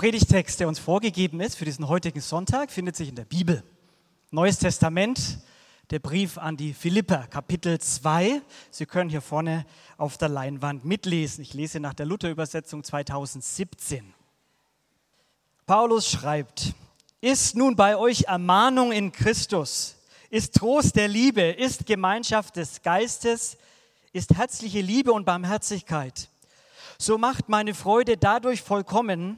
Predigtext, der uns vorgegeben ist für diesen heutigen Sonntag, findet sich in der Bibel. Neues Testament, der Brief an die Philipper, Kapitel 2. Sie können hier vorne auf der Leinwand mitlesen. Ich lese nach der Luther-Übersetzung 2017. Paulus schreibt, ist nun bei euch Ermahnung in Christus, ist Trost der Liebe, ist Gemeinschaft des Geistes, ist herzliche Liebe und Barmherzigkeit. So macht meine Freude dadurch vollkommen,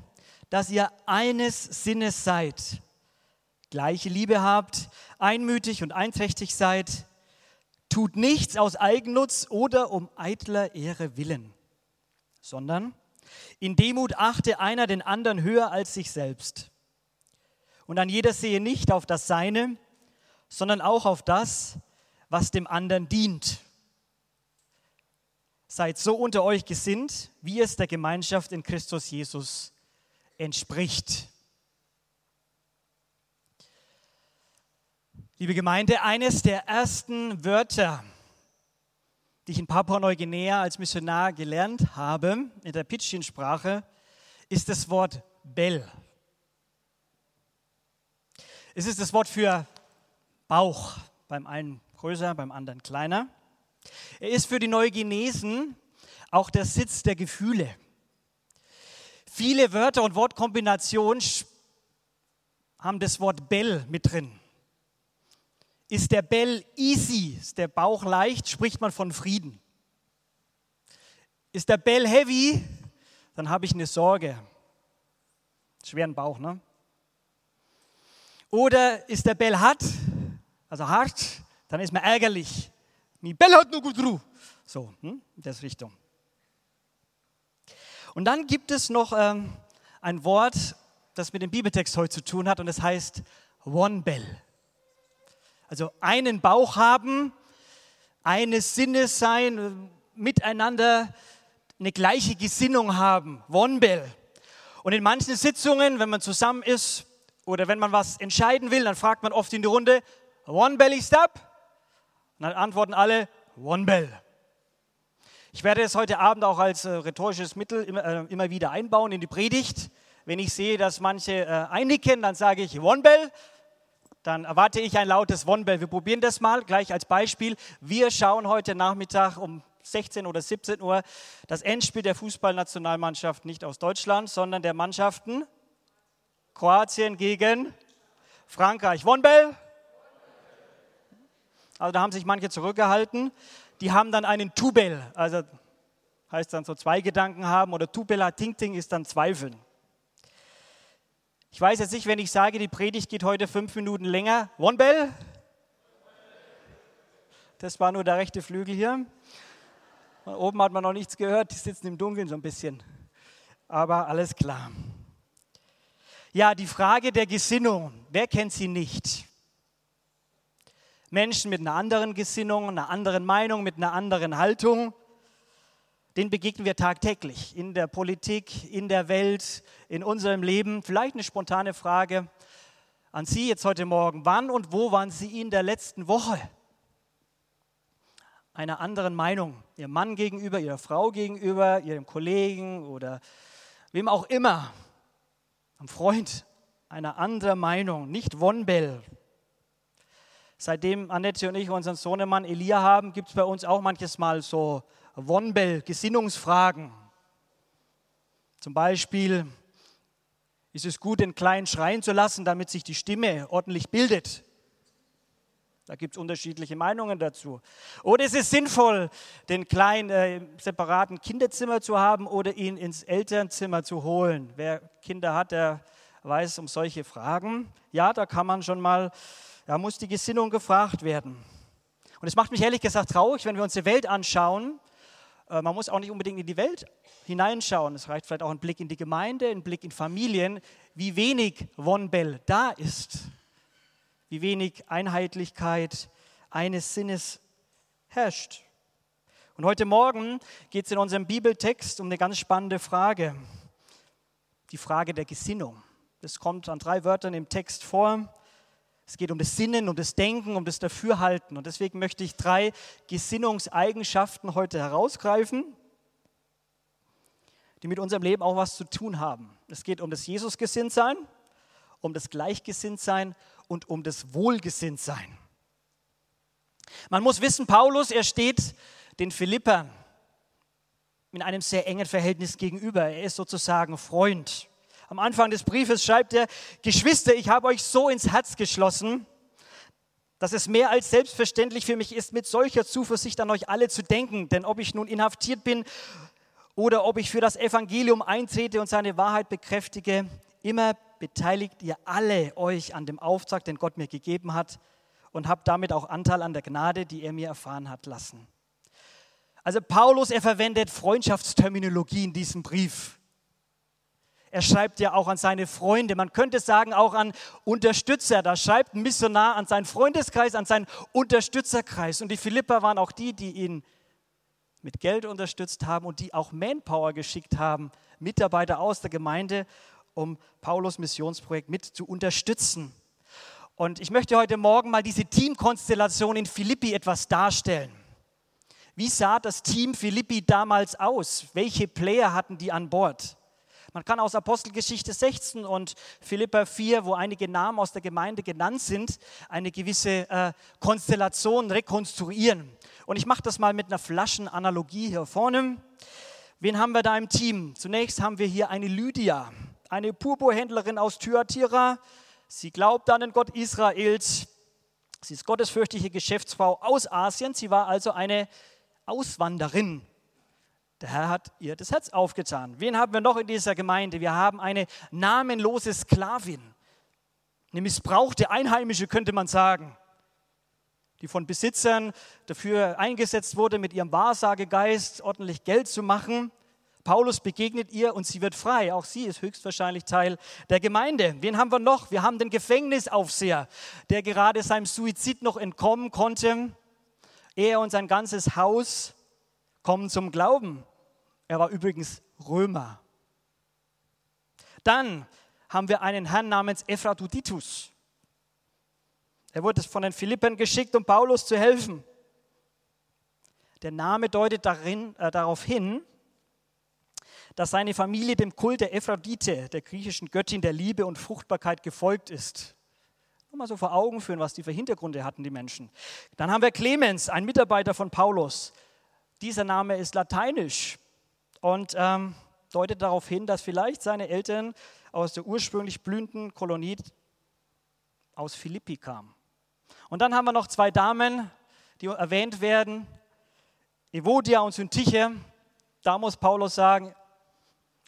dass ihr eines Sinnes seid, gleiche Liebe habt, einmütig und einträchtig seid, tut nichts aus Eigennutz oder um eitler Ehre willen, sondern in Demut achte einer den anderen höher als sich selbst. Und an jeder sehe nicht auf das Seine, sondern auch auf das, was dem anderen dient. Seid so unter euch gesinnt, wie es der Gemeinschaft in Christus Jesus entspricht. Liebe Gemeinde, eines der ersten Wörter, die ich in Papua-Neuguinea als Missionar gelernt habe, in der Pidgin-Sprache, ist das Wort Bell. Es ist das Wort für Bauch, beim einen größer, beim anderen kleiner. Er ist für die Neuguinesen auch der Sitz der Gefühle. Viele Wörter und Wortkombinationen haben das Wort Bell mit drin. Ist der Bell easy, ist der Bauch leicht, spricht man von Frieden. Ist der Bell heavy, dann habe ich eine Sorge. Schweren Bauch, ne? Oder ist der Bell hart, also hart, dann ist man ärgerlich. Mi Bell hat nur gut Ruhe. So, hm? in das Richtung. Und dann gibt es noch ähm, ein Wort, das mit dem Bibeltext heute zu tun hat und das heißt One Bell. Also einen Bauch haben, eines Sinnes sein, äh, miteinander eine gleiche Gesinnung haben. One Bell. Und in manchen Sitzungen, wenn man zusammen ist oder wenn man was entscheiden will, dann fragt man oft in die Runde, One Belly Stop? Und dann antworten alle, One Bell. Ich werde es heute Abend auch als äh, rhetorisches Mittel immer, äh, immer, wieder einbauen in die Predigt. Wenn ich sehe, dass manche äh, einnicken, dann sage ich One Bell. Dann erwarte ich ein lautes One Bell. Wir probieren das mal gleich als Beispiel. Wir schauen heute Nachmittag um 16 oder 17 Uhr das Endspiel der Fußballnationalmannschaft nicht aus Deutschland, sondern der Mannschaften Kroatien gegen Frankreich. One Bell. Also da haben sich manche zurückgehalten die haben dann einen Tubel, also heißt dann so zwei Gedanken haben oder Tubela Ting ist dann Zweifeln. Ich weiß jetzt nicht, wenn ich sage, die Predigt geht heute fünf Minuten länger. One Bell? Das war nur der rechte Flügel hier. Oben hat man noch nichts gehört, die sitzen im Dunkeln so ein bisschen. Aber alles klar. Ja, die Frage der Gesinnung, wer kennt sie nicht? Menschen mit einer anderen Gesinnung, einer anderen Meinung, mit einer anderen Haltung. Den begegnen wir tagtäglich in der Politik, in der Welt, in unserem Leben. Vielleicht eine spontane Frage an Sie jetzt heute Morgen. Wann und wo waren Sie in der letzten Woche? Einer anderen Meinung, Ihrem Mann gegenüber, Ihrer Frau gegenüber, Ihrem Kollegen oder wem auch immer, einem Freund, einer anderen Meinung, nicht Wonbell, Seitdem Annette und ich unseren Sohnemann Elia haben, gibt es bei uns auch manches Mal so Wonbel, Gesinnungsfragen. Zum Beispiel, ist es gut, den Kleinen schreien zu lassen, damit sich die Stimme ordentlich bildet? Da gibt es unterschiedliche Meinungen dazu. Oder ist es sinnvoll, den Kleinen äh, im separaten Kinderzimmer zu haben oder ihn ins Elternzimmer zu holen? Wer Kinder hat, der weiß um solche Fragen. Ja, da kann man schon mal da muss die Gesinnung gefragt werden. Und es macht mich ehrlich gesagt traurig, wenn wir uns die Welt anschauen, Äh, man muss auch nicht unbedingt in die Welt hineinschauen. Es reicht vielleicht auch ein Blick in die Gemeinde, ein Blick in Familien, wie wenig Wonbel da ist, wie wenig Einheitlichkeit eines Sinnes herrscht. Und heute Morgen geht es in unserem Bibeltext um eine ganz spannende Frage, die Frage der Gesinnung. Das kommt an drei Wörtern im Text vor. Es geht um das Sinnen, um das Denken, um das Dafürhalten. Und deswegen möchte ich drei Gesinnungseigenschaften heute herausgreifen, die mit unserem Leben auch was zu tun haben. Es geht um das Jesusgesinntsein, um das Gleichgesinntsein und um das Wohlgesinntsein. Man muss wissen, Paulus, er steht den Philippern in einem sehr engen Verhältnis gegenüber. Er ist sozusagen Freund. Am Anfang des Briefes schreibt er, Geschwister, ich habe euch so ins Herz geschlossen, dass es mehr als selbstverständlich für mich ist, mit solcher Zuversicht an euch alle zu denken. Denn ob ich nun inhaftiert bin oder ob ich für das Evangelium eintrete und seine Wahrheit bekräftige, immer beteiligt ihr alle euch an dem Auftrag, den Gott mir gegeben hat und habt damit auch Anteil an der Gnade, die er mir erfahren hat lassen. Also Paulus, er verwendet Freundschaftsterminologie in diesem Brief. Er schreibt ja auch an seine Freunde, man könnte sagen auch an Unterstützer. Da schreibt ein Missionar an seinen Freundeskreis, an seinen Unterstützerkreis. Und die Philipper waren auch die, die ihn mit Geld unterstützt haben und die auch Manpower geschickt haben, Mitarbeiter aus der Gemeinde, um Paulus Missionsprojekt mit zu unterstützen. Und ich möchte heute Morgen mal diese Teamkonstellation in Philippi etwas darstellen. Wie sah das Team Philippi damals aus? Welche Player hatten die an Bord? Man kann aus Apostelgeschichte 16 und Philippa 4, wo einige Namen aus der Gemeinde genannt sind, eine gewisse äh, Konstellation rekonstruieren. Und ich mache das mal mit einer Flaschenanalogie hier vorne. Wen haben wir da im Team? Zunächst haben wir hier eine Lydia, eine Purpurhändlerin aus Thyatira. Sie glaubt an den Gott Israels. Sie ist gottesfürchtige Geschäftsfrau aus Asien. Sie war also eine Auswanderin. Der Herr hat ihr das Herz aufgetan. Wen haben wir noch in dieser Gemeinde? Wir haben eine namenlose Sklavin, eine missbrauchte Einheimische, könnte man sagen, die von Besitzern dafür eingesetzt wurde, mit ihrem Wahrsagegeist ordentlich Geld zu machen. Paulus begegnet ihr und sie wird frei. Auch sie ist höchstwahrscheinlich Teil der Gemeinde. Wen haben wir noch? Wir haben den Gefängnisaufseher, der gerade seinem Suizid noch entkommen konnte. Er und sein ganzes Haus kommen zum Glauben. Er war übrigens Römer. Dann haben wir einen Herrn namens Ephroditus. Er wurde von den Philippern geschickt, um Paulus zu helfen. Der Name deutet darin, äh, darauf hin, dass seine Familie dem Kult der Ephrodite, der griechischen Göttin der Liebe und Fruchtbarkeit, gefolgt ist. Nur mal so vor Augen führen, was die für Hintergründe hatten, die Menschen. Dann haben wir Clemens, ein Mitarbeiter von Paulus. Dieser Name ist lateinisch und ähm, deutet darauf hin, dass vielleicht seine Eltern aus der ursprünglich blühenden Kolonie aus Philippi kamen. Und dann haben wir noch zwei Damen, die erwähnt werden, Evodia und Syntyche. Da muss Paulus sagen,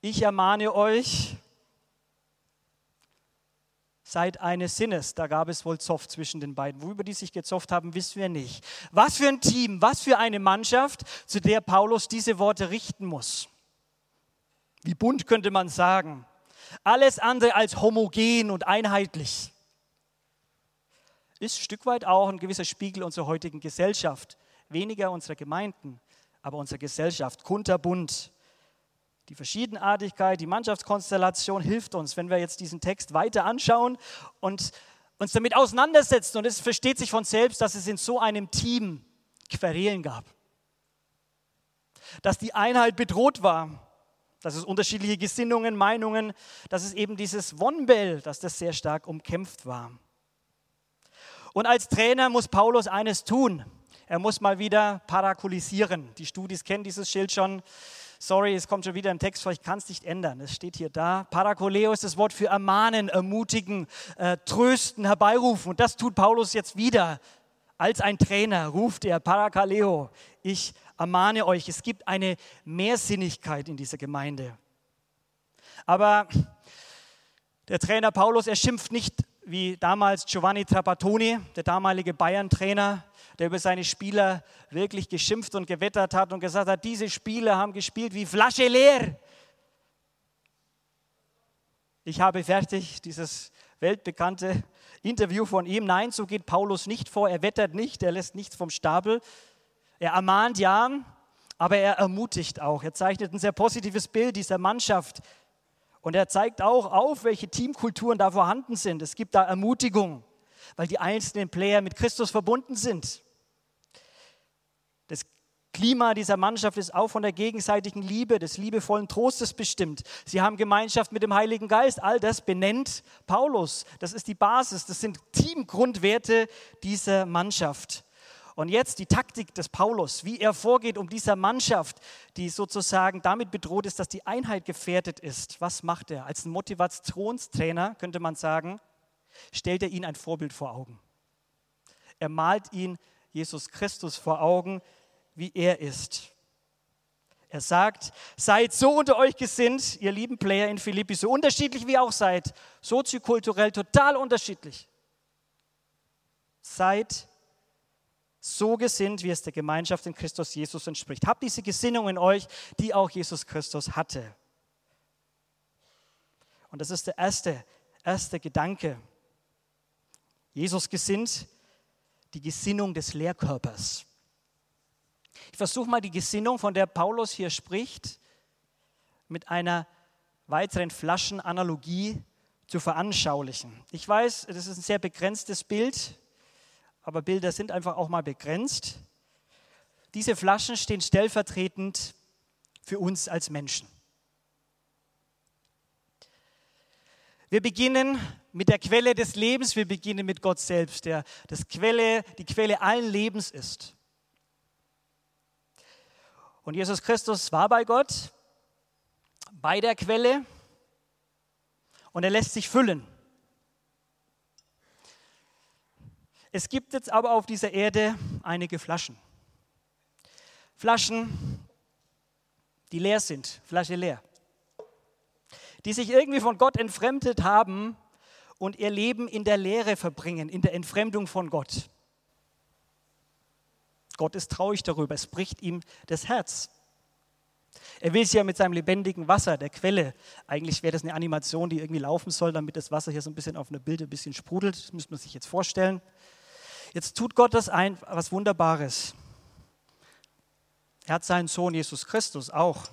ich ermahne euch, seid eines Sinnes. Da gab es wohl Zoff zwischen den beiden. Worüber die sich gezofft haben, wissen wir nicht. Was für ein Team, was für eine Mannschaft, zu der Paulus diese Worte richten muss. Wie bunt könnte man sagen. Alles andere als homogen und einheitlich. Ist ein Stück weit auch ein gewisser Spiegel unserer heutigen Gesellschaft. Weniger unserer Gemeinden, aber unserer Gesellschaft. Kunterbunt. Die Verschiedenartigkeit, die Mannschaftskonstellation hilft uns, wenn wir jetzt diesen Text weiter anschauen und uns damit auseinandersetzen. Und es versteht sich von selbst, dass es in so einem Team Querelen gab. Dass die Einheit bedroht war. Dass es unterschiedliche Gesinnungen, Meinungen, dass es eben dieses Wonbell, dass das sehr stark umkämpft war. Und als Trainer muss Paulus eines tun. Er muss mal wieder parakulisieren. Die Studis kennen dieses Schild schon. Sorry, es kommt schon wieder ein Text vor, ich kann es nicht ändern. Es steht hier da. Parakoleo ist das Wort für ermahnen, ermutigen, äh, trösten, herbeirufen. Und das tut Paulus jetzt wieder. Als ein Trainer ruft er, Parakaleo, ich ermahne euch. Es gibt eine Mehrsinnigkeit in dieser Gemeinde. Aber der Trainer Paulus, er schimpft nicht wie damals Giovanni Trapattoni, der damalige Bayern-Trainer, der über seine Spieler wirklich geschimpft und gewettert hat und gesagt hat, diese Spieler haben gespielt wie Flasche leer. Ich habe fertig dieses weltbekannte Interview von ihm. Nein, so geht Paulus nicht vor. Er wettert nicht, er lässt nichts vom Stapel. Er ermahnt ja, aber er ermutigt auch. Er zeichnet ein sehr positives Bild dieser Mannschaft. Und er zeigt auch auf, welche Teamkulturen da vorhanden sind. Es gibt da Ermutigung, weil die einzelnen Player mit Christus verbunden sind. Das Klima dieser Mannschaft ist auch von der gegenseitigen Liebe, des liebevollen Trostes bestimmt. Sie haben Gemeinschaft mit dem Heiligen Geist. All das benennt Paulus. Das ist die Basis. Das sind Teamgrundwerte dieser Mannschaft. Und jetzt die Taktik des Paulus, wie er vorgeht, um dieser Mannschaft, die sozusagen damit bedroht ist, dass die Einheit gefährdet ist. Was macht er? Als Motivationstrainer könnte man sagen, stellt er ihnen ein Vorbild vor Augen. Er malt ihn Jesus Christus vor Augen, wie er ist. Er sagt, seid so unter euch gesinnt, ihr lieben Player in Philippi, so unterschiedlich wie auch seid, soziokulturell total unterschiedlich. Seid so gesinnt, wie es der Gemeinschaft in Christus Jesus entspricht. Habt diese Gesinnung in euch, die auch Jesus Christus hatte. Und das ist der erste, erste Gedanke. Jesus gesinnt die Gesinnung des Lehrkörpers. Ich versuche mal die Gesinnung, von der Paulus hier spricht, mit einer weiteren Flaschenanalogie zu veranschaulichen. Ich weiß, das ist ein sehr begrenztes Bild, aber Bilder sind einfach auch mal begrenzt. Diese Flaschen stehen stellvertretend für uns als Menschen. Wir beginnen mit der Quelle des Lebens, wir beginnen mit Gott selbst, der das Quelle, die Quelle allen Lebens ist. Und Jesus Christus war bei Gott, bei der Quelle und er lässt sich füllen. Es gibt jetzt aber auf dieser Erde einige Flaschen. Flaschen, die leer sind, Flasche leer. Die sich irgendwie von Gott entfremdet haben und ihr Leben in der Leere verbringen, in der Entfremdung von Gott. Gott ist traurig darüber, es bricht ihm das Herz. Er will sie ja mit seinem lebendigen Wasser, der Quelle, eigentlich wäre das eine Animation, die irgendwie laufen soll, damit das Wasser hier so ein bisschen auf einer Bilde ein bisschen sprudelt, das müsste man sich jetzt vorstellen. Jetzt tut Gott das ein, was Wunderbares. Er hat seinen Sohn Jesus Christus auch.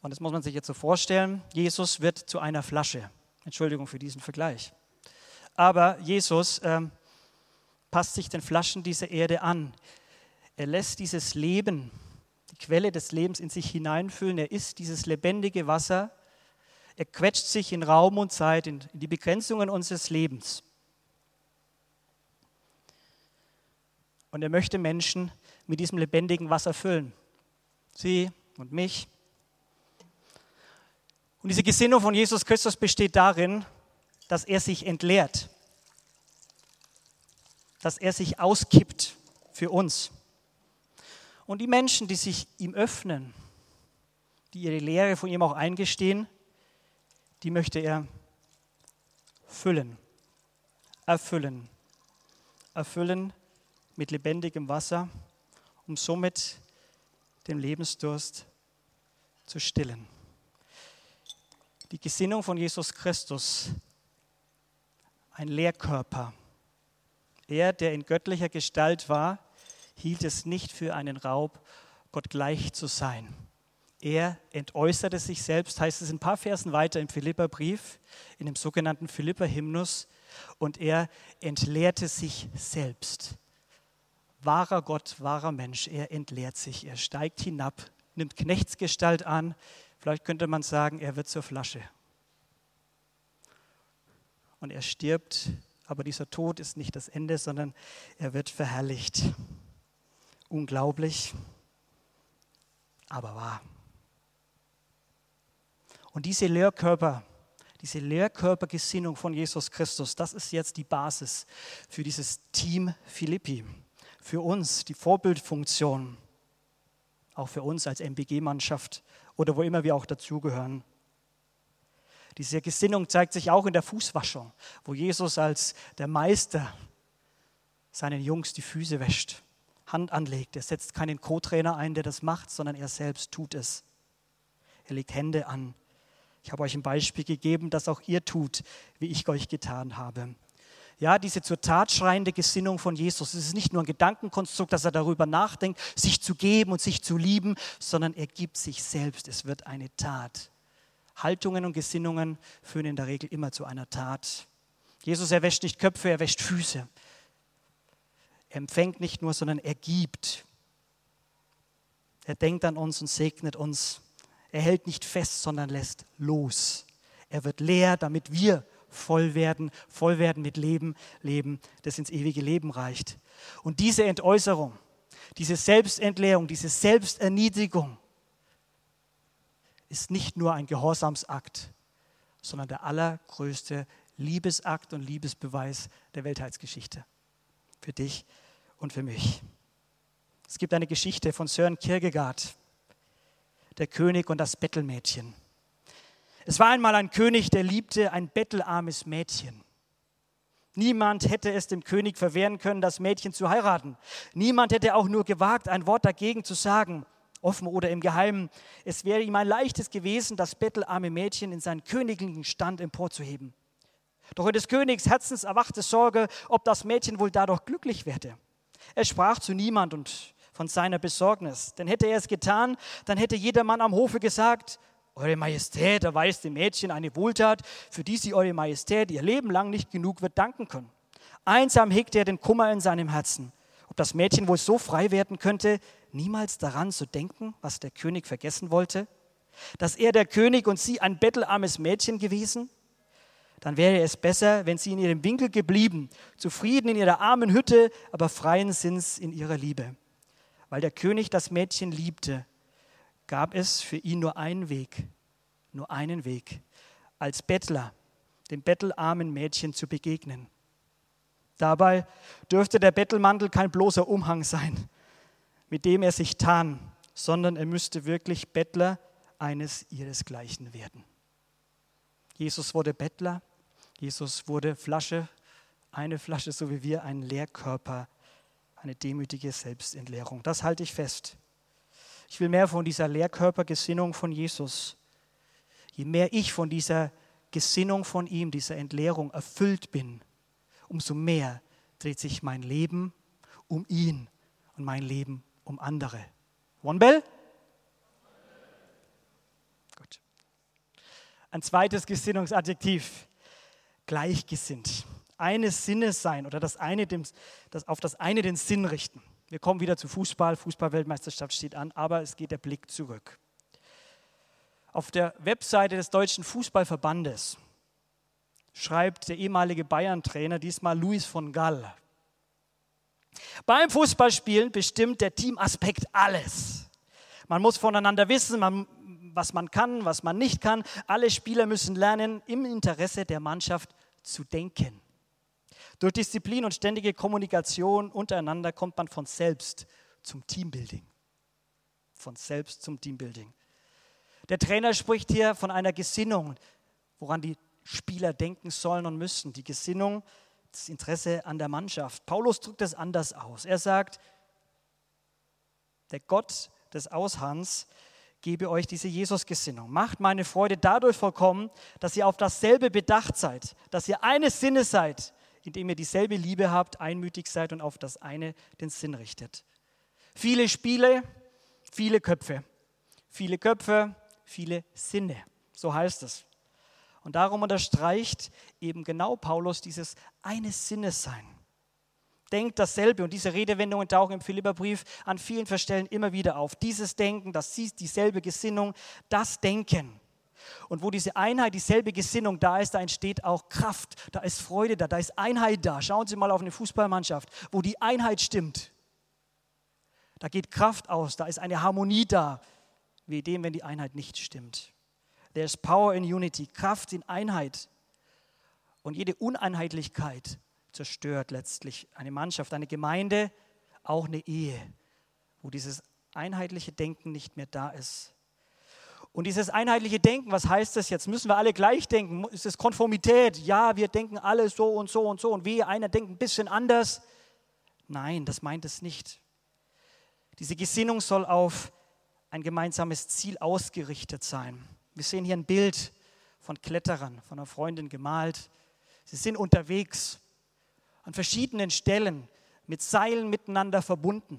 Und das muss man sich jetzt so vorstellen. Jesus wird zu einer Flasche. Entschuldigung für diesen Vergleich. Aber Jesus ähm, passt sich den Flaschen dieser Erde an. Er lässt dieses Leben, die Quelle des Lebens in sich hineinfüllen. Er ist dieses lebendige Wasser. Er quetscht sich in Raum und Zeit, in die Begrenzungen unseres Lebens. Und er möchte Menschen mit diesem lebendigen Wasser füllen. Sie und mich. Und diese Gesinnung von Jesus Christus besteht darin, dass er sich entleert, dass er sich auskippt für uns. Und die Menschen, die sich ihm öffnen, die ihre Lehre von ihm auch eingestehen, die möchte er füllen, erfüllen, erfüllen mit lebendigem Wasser, um somit den Lebensdurst zu stillen. Die Gesinnung von Jesus Christus, ein Lehrkörper. Er, der in göttlicher Gestalt war, hielt es nicht für einen Raub, Gott gleich zu sein. Er entäußerte sich selbst, heißt es ein paar Versen weiter im Philipperbrief, in dem sogenannten Philipper-Hymnus, und er entleerte sich selbst wahrer Gott, wahrer Mensch. Er entleert sich, er steigt hinab, nimmt Knechtsgestalt an. Vielleicht könnte man sagen, er wird zur Flasche. Und er stirbt, aber dieser Tod ist nicht das Ende, sondern er wird verherrlicht. Unglaublich, aber wahr. Und diese Lehrkörper, diese Lehrkörpergesinnung von Jesus Christus, das ist jetzt die Basis für dieses Team Philippi für uns die Vorbildfunktion, auch für uns als MBG-Mannschaft oder wo immer wir auch dazugehören. Diese Gesinnung zeigt sich auch in der Fußwaschung, wo Jesus als der Meister seinen Jungs die Füße wäscht, Hand anlegt. Er setzt keinen Co-Trainer ein, der das macht, sondern er selbst tut es. Er legt Hände an. Ich habe euch ein Beispiel gegeben, das auch ihr tut, wie ich euch getan habe. Ja, diese zur Tat schreiende Gesinnung von Jesus, es ist nicht nur ein Gedankenkonstrukt, dass er darüber nachdenkt, sich zu geben und sich zu lieben, sondern er gibt sich selbst. Es wird eine Tat. Haltungen und Gesinnungen führen in der Regel immer zu einer Tat. Jesus, er wäscht nicht Köpfe, er wäscht Füße. Er empfängt nicht nur, sondern er gibt. Er denkt an uns und segnet uns. Er hält nicht fest, sondern lässt los. Er wird leer, damit wir voll werden, voll werden mit Leben, Leben, das ins ewige Leben reicht. Und diese Entäußerung, diese Selbstentleerung, diese Selbsterniedrigung ist nicht nur ein Gehorsamsakt, sondern der allergrößte Liebesakt und Liebesbeweis der Weltheitsgeschichte. Für dich und für mich. Es gibt eine Geschichte von Sören Kierkegaard, der König und das Bettelmädchen. Es war einmal ein König, der liebte ein bettelarmes Mädchen. Niemand hätte es dem König verwehren können, das Mädchen zu heiraten. Niemand hätte auch nur gewagt, ein Wort dagegen zu sagen, offen oder im Geheimen. Es wäre ihm ein leichtes gewesen, das bettelarme Mädchen in seinen königlichen Stand emporzuheben. Doch in des Königs Herzens erwachte Sorge, ob das Mädchen wohl dadurch glücklich werde. Er sprach zu niemand und von seiner Besorgnis. Denn hätte er es getan, dann hätte jeder Mann am Hofe gesagt, eure Majestät erweist dem Mädchen eine Wohltat, für die sie Eure Majestät ihr Leben lang nicht genug wird danken können. Einsam hegte er den Kummer in seinem Herzen, ob das Mädchen wohl so frei werden könnte, niemals daran zu denken, was der König vergessen wollte, dass er der König und sie ein bettelarmes Mädchen gewesen? Dann wäre es besser, wenn sie in ihrem Winkel geblieben, zufrieden in ihrer armen Hütte, aber freien Sinns in ihrer Liebe. Weil der König das Mädchen liebte, gab es für ihn nur einen Weg, nur einen Weg, als Bettler dem bettelarmen Mädchen zu begegnen. Dabei dürfte der Bettelmantel kein bloßer Umhang sein, mit dem er sich tarn, sondern er müsste wirklich Bettler eines ihresgleichen werden. Jesus wurde Bettler, Jesus wurde Flasche, eine Flasche, so wie wir, ein Lehrkörper, eine demütige Selbstentleerung. Das halte ich fest. Ich will mehr von dieser Lehrkörpergesinnung von Jesus. Je mehr ich von dieser Gesinnung von ihm, dieser Entleerung erfüllt bin, umso mehr dreht sich mein Leben um ihn und mein Leben um andere. One Bell? Gut. Ein zweites Gesinnungsadjektiv. Gleichgesinnt. Eines Sinnes sein oder das eine das auf das eine den Sinn richten. Wir kommen wieder zu Fußball. Fußballweltmeisterschaft steht an, aber es geht der Blick zurück. Auf der Webseite des Deutschen Fußballverbandes schreibt der ehemalige Bayern-Trainer, diesmal Luis von Gaal. Beim Fußballspielen bestimmt der Teamaspekt alles. Man muss voneinander wissen, man, was man kann, was man nicht kann. Alle Spieler müssen lernen, im Interesse der Mannschaft zu denken. Durch Disziplin und ständige Kommunikation untereinander kommt man von selbst zum Teambuilding. Von selbst zum Teambuilding. Der Trainer spricht hier von einer Gesinnung, woran die Spieler denken sollen und müssen. Die Gesinnung, das Interesse an der Mannschaft. Paulus drückt es anders aus. Er sagt, der Gott des Aushans gebe euch diese Jesus-Gesinnung. Macht meine Freude dadurch vollkommen, dass ihr auf dasselbe bedacht seid, dass ihr eines Sinnes seid, indem ihr dieselbe Liebe habt, einmütig seid und auf das eine den Sinn richtet. Viele Spiele, viele Köpfe. Viele Köpfe, viele Sinne. So heißt es. Und darum unterstreicht eben genau Paulus dieses eines Sinnes sein. Denkt dasselbe und diese Redewendungen tauchen im Philipperbrief an vielen Stellen immer wieder auf. Dieses Denken, das dieselbe Gesinnung, das Denken. Und wo diese Einheit, dieselbe Gesinnung da ist, da entsteht auch Kraft, da ist Freude da, da ist Einheit da. Schauen Sie mal auf eine Fußballmannschaft, wo die Einheit stimmt. Da geht Kraft aus, da ist eine Harmonie da, wie dem, wenn die Einheit nicht stimmt. There's power in unity, Kraft in Einheit. Und jede Uneinheitlichkeit zerstört letztlich eine Mannschaft, eine Gemeinde, auch eine Ehe, wo dieses einheitliche Denken nicht mehr da ist. Und dieses einheitliche Denken, was heißt das jetzt? Müssen wir alle gleich denken? Ist es Konformität? Ja, wir denken alle so und so und so und wie einer denkt ein bisschen anders. Nein, das meint es nicht. Diese Gesinnung soll auf ein gemeinsames Ziel ausgerichtet sein. Wir sehen hier ein Bild von Kletterern, von einer Freundin gemalt. Sie sind unterwegs an verschiedenen Stellen mit Seilen miteinander verbunden.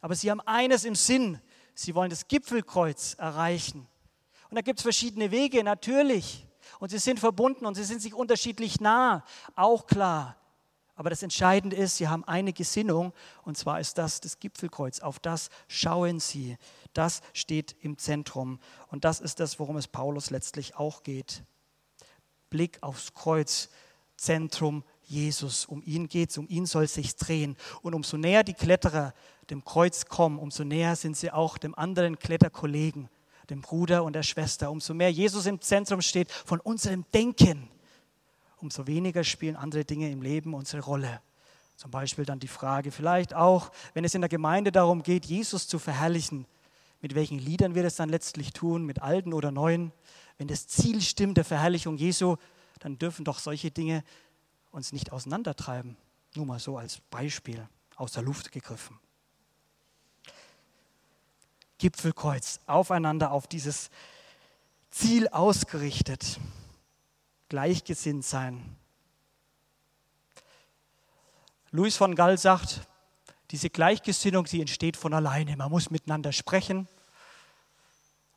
Aber sie haben eines im Sinn. Sie wollen das Gipfelkreuz erreichen. Und da gibt es verschiedene Wege, natürlich. Und sie sind verbunden und sie sind sich unterschiedlich nah, auch klar. Aber das Entscheidende ist, sie haben eine Gesinnung und zwar ist das das Gipfelkreuz. Auf das schauen sie. Das steht im Zentrum. Und das ist das, worum es Paulus letztlich auch geht. Blick aufs Kreuz, Zentrum Jesus. Um ihn geht es, um ihn soll sich drehen. Und umso näher die Kletterer dem Kreuz kommen, umso näher sind sie auch dem anderen Kletterkollegen dem Bruder und der Schwester. Umso mehr Jesus im Zentrum steht von unserem Denken, umso weniger spielen andere Dinge im Leben unsere Rolle. Zum Beispiel dann die Frage, vielleicht auch, wenn es in der Gemeinde darum geht, Jesus zu verherrlichen, mit welchen Liedern wir das dann letztlich tun, mit alten oder neuen. Wenn das Ziel stimmt der Verherrlichung Jesu, dann dürfen doch solche Dinge uns nicht auseinandertreiben. Nur mal so als Beispiel aus der Luft gegriffen. Gipfelkreuz, aufeinander auf dieses Ziel ausgerichtet, gleichgesinnt sein. Louis von Gall sagt, diese Gleichgesinnung, die entsteht von alleine. Man muss miteinander sprechen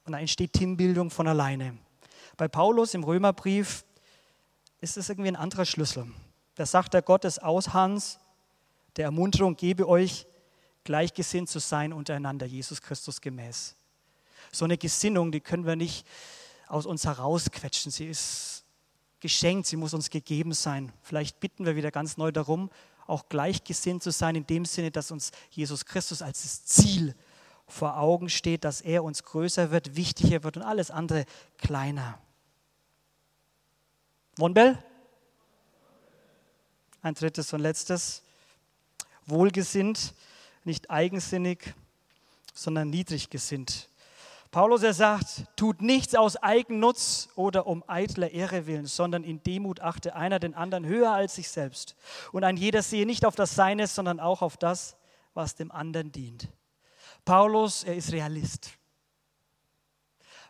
und da entsteht Teambildung von alleine. Bei Paulus im Römerbrief ist es irgendwie ein anderer Schlüssel. Da sagt der Gott des Aushans, der Ermunterung gebe euch gleichgesinnt zu sein untereinander, Jesus Christus gemäß. So eine Gesinnung, die können wir nicht aus uns herausquetschen. Sie ist geschenkt, sie muss uns gegeben sein. Vielleicht bitten wir wieder ganz neu darum, auch gleichgesinnt zu sein, in dem Sinne, dass uns Jesus Christus als das Ziel vor Augen steht, dass er uns größer wird, wichtiger wird und alles andere kleiner. Wonbell? Ein drittes und letztes. Wohlgesinnt nicht eigensinnig, sondern niedrig gesinnt. Paulus, er sagt, tut nichts aus Eigennutz oder um eitler Ehre willen, sondern in Demut achte einer den anderen höher als sich selbst. Und ein jeder sehe nicht auf das Seine, sondern auch auf das, was dem anderen dient. Paulus, er ist Realist.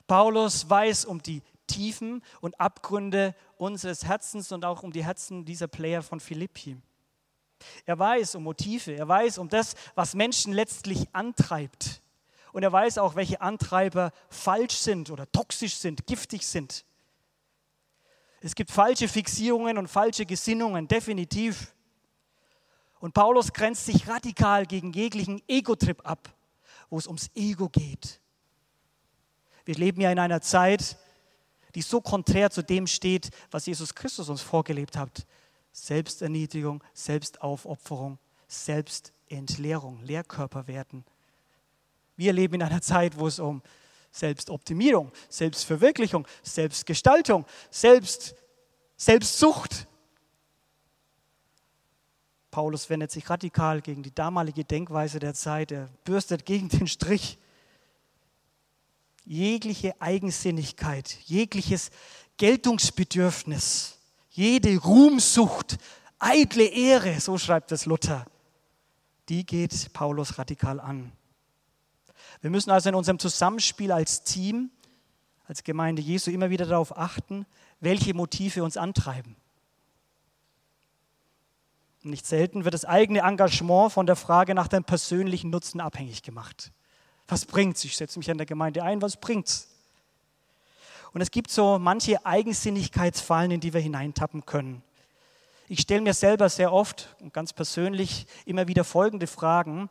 Paulus weiß um die Tiefen und Abgründe unseres Herzens und auch um die Herzen dieser Player von Philippi. Er weiß um Motive, er weiß um das, was Menschen letztlich antreibt. Und er weiß auch, welche Antreiber falsch sind oder toxisch sind, giftig sind. Es gibt falsche Fixierungen und falsche Gesinnungen, definitiv. Und Paulus grenzt sich radikal gegen jeglichen Ego-Trip ab, wo es ums Ego geht. Wir leben ja in einer Zeit, die so konträr zu dem steht, was Jesus Christus uns vorgelebt hat. Selbsterniedrigung, Selbstaufopferung, Selbstentleerung, Lehrkörper werden. Wir leben in einer Zeit, wo es um Selbstoptimierung, Selbstverwirklichung, Selbstgestaltung, Selbst, Selbstsucht. Paulus wendet sich radikal gegen die damalige Denkweise der Zeit. Er bürstet gegen den Strich. Jegliche Eigensinnigkeit, jegliches Geltungsbedürfnis jede Ruhmsucht, eitle Ehre, so schreibt es Luther, die geht Paulus radikal an. Wir müssen also in unserem Zusammenspiel als Team, als Gemeinde Jesu immer wieder darauf achten, welche Motive uns antreiben. Nicht selten wird das eigene Engagement von der Frage nach dem persönlichen Nutzen abhängig gemacht. Was bringt's? Ich setze mich an der Gemeinde ein, was bringt's? Und es gibt so manche Eigensinnigkeitsfallen, in die wir hineintappen können. Ich stelle mir selber sehr oft und ganz persönlich immer wieder folgende Fragen,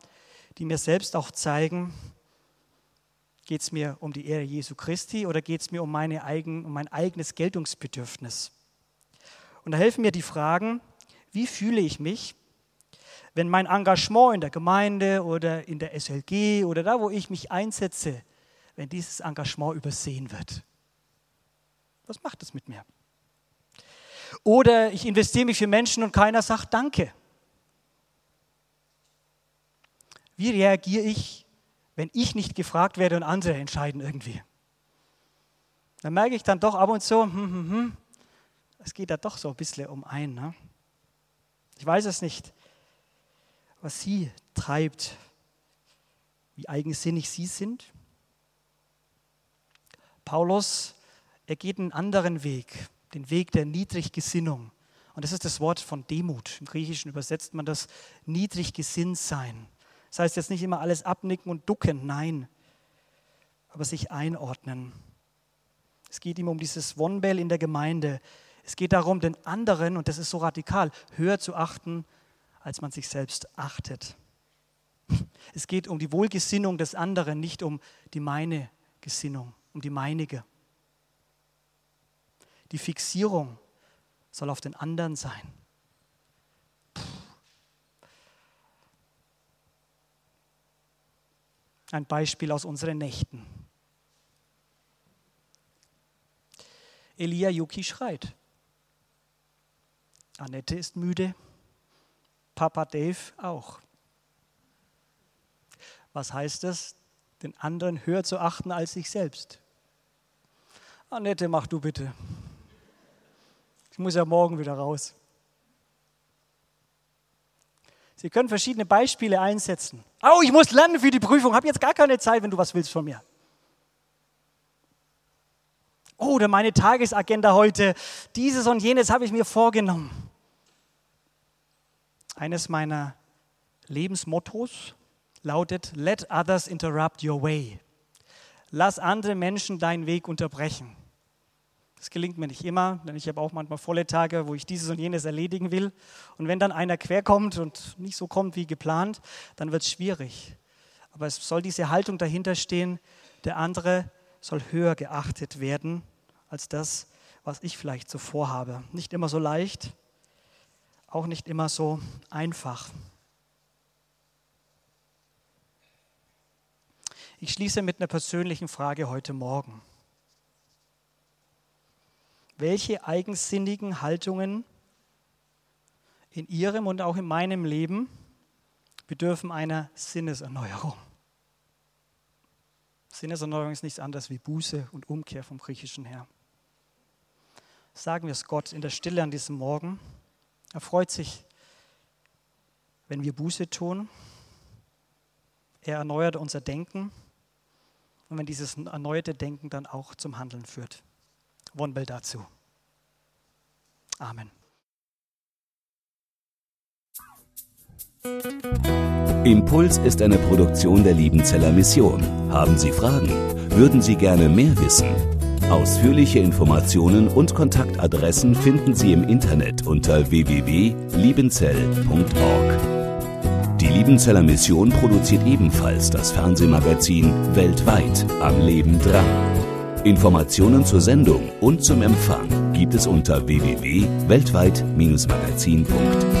die mir selbst auch zeigen, geht es mir um die Ehre Jesu Christi oder geht es mir um, meine eigen, um mein eigenes Geltungsbedürfnis? Und da helfen mir die Fragen, wie fühle ich mich, wenn mein Engagement in der Gemeinde oder in der SLG oder da, wo ich mich einsetze, wenn dieses Engagement übersehen wird? Was macht es mit mir? Oder ich investiere mich für Menschen und keiner sagt Danke. Wie reagiere ich, wenn ich nicht gefragt werde und andere entscheiden irgendwie? dann merke ich dann doch ab und zu, hm, hm, hm, es geht da doch so ein bisschen um ein. Ne? Ich weiß es nicht, was sie treibt, wie eigensinnig sie sind. Paulus, er geht einen anderen Weg, den Weg der Niedriggesinnung. Und das ist das Wort von Demut. Im Griechischen übersetzt man das niedrig gesinnt sein. Das heißt jetzt nicht immer alles abnicken und ducken, nein, aber sich einordnen. Es geht ihm um dieses Wonbell in der Gemeinde. Es geht darum, den anderen, und das ist so radikal, höher zu achten, als man sich selbst achtet. Es geht um die Wohlgesinnung des anderen, nicht um die meine Gesinnung, um die meinige. Die Fixierung soll auf den anderen sein. Ein Beispiel aus unseren Nächten. Elia Yuki schreit. Annette ist müde, Papa Dave auch. Was heißt es, den anderen höher zu achten als sich selbst? Annette, mach du bitte. Ich muss ja morgen wieder raus. Sie können verschiedene Beispiele einsetzen. Oh, ich muss lernen für die Prüfung, habe jetzt gar keine Zeit, wenn du was willst von mir. Oh, oder meine Tagesagenda heute, dieses und jenes habe ich mir vorgenommen. Eines meiner Lebensmottos lautet, let others interrupt your way. Lass andere Menschen deinen Weg unterbrechen. Das gelingt mir nicht immer, denn ich habe auch manchmal volle Tage, wo ich dieses und jenes erledigen will. Und wenn dann einer querkommt und nicht so kommt wie geplant, dann wird es schwierig. Aber es soll diese Haltung dahinter stehen, der andere soll höher geachtet werden als das, was ich vielleicht so vorhabe. Nicht immer so leicht, auch nicht immer so einfach. Ich schließe mit einer persönlichen Frage heute Morgen welche eigensinnigen Haltungen in Ihrem und auch in meinem Leben bedürfen einer Sinneserneuerung. Sinneserneuerung ist nichts anderes wie Buße und Umkehr vom Griechischen her. Sagen wir es Gott in der Stille an diesem Morgen. Er freut sich, wenn wir Buße tun. Er erneuert unser Denken und wenn dieses erneuerte Denken dann auch zum Handeln führt. Wonbel dazu. Amen. Impuls ist eine Produktion der Liebenzeller Mission. Haben Sie Fragen? Würden Sie gerne mehr wissen? Ausführliche Informationen und Kontaktadressen finden Sie im Internet unter www.liebenzell.org. Die Liebenzeller Mission produziert ebenfalls das Fernsehmagazin Weltweit am Leben dran. Informationen zur Sendung und zum Empfang gibt es unter www.weltweit-magazin.de.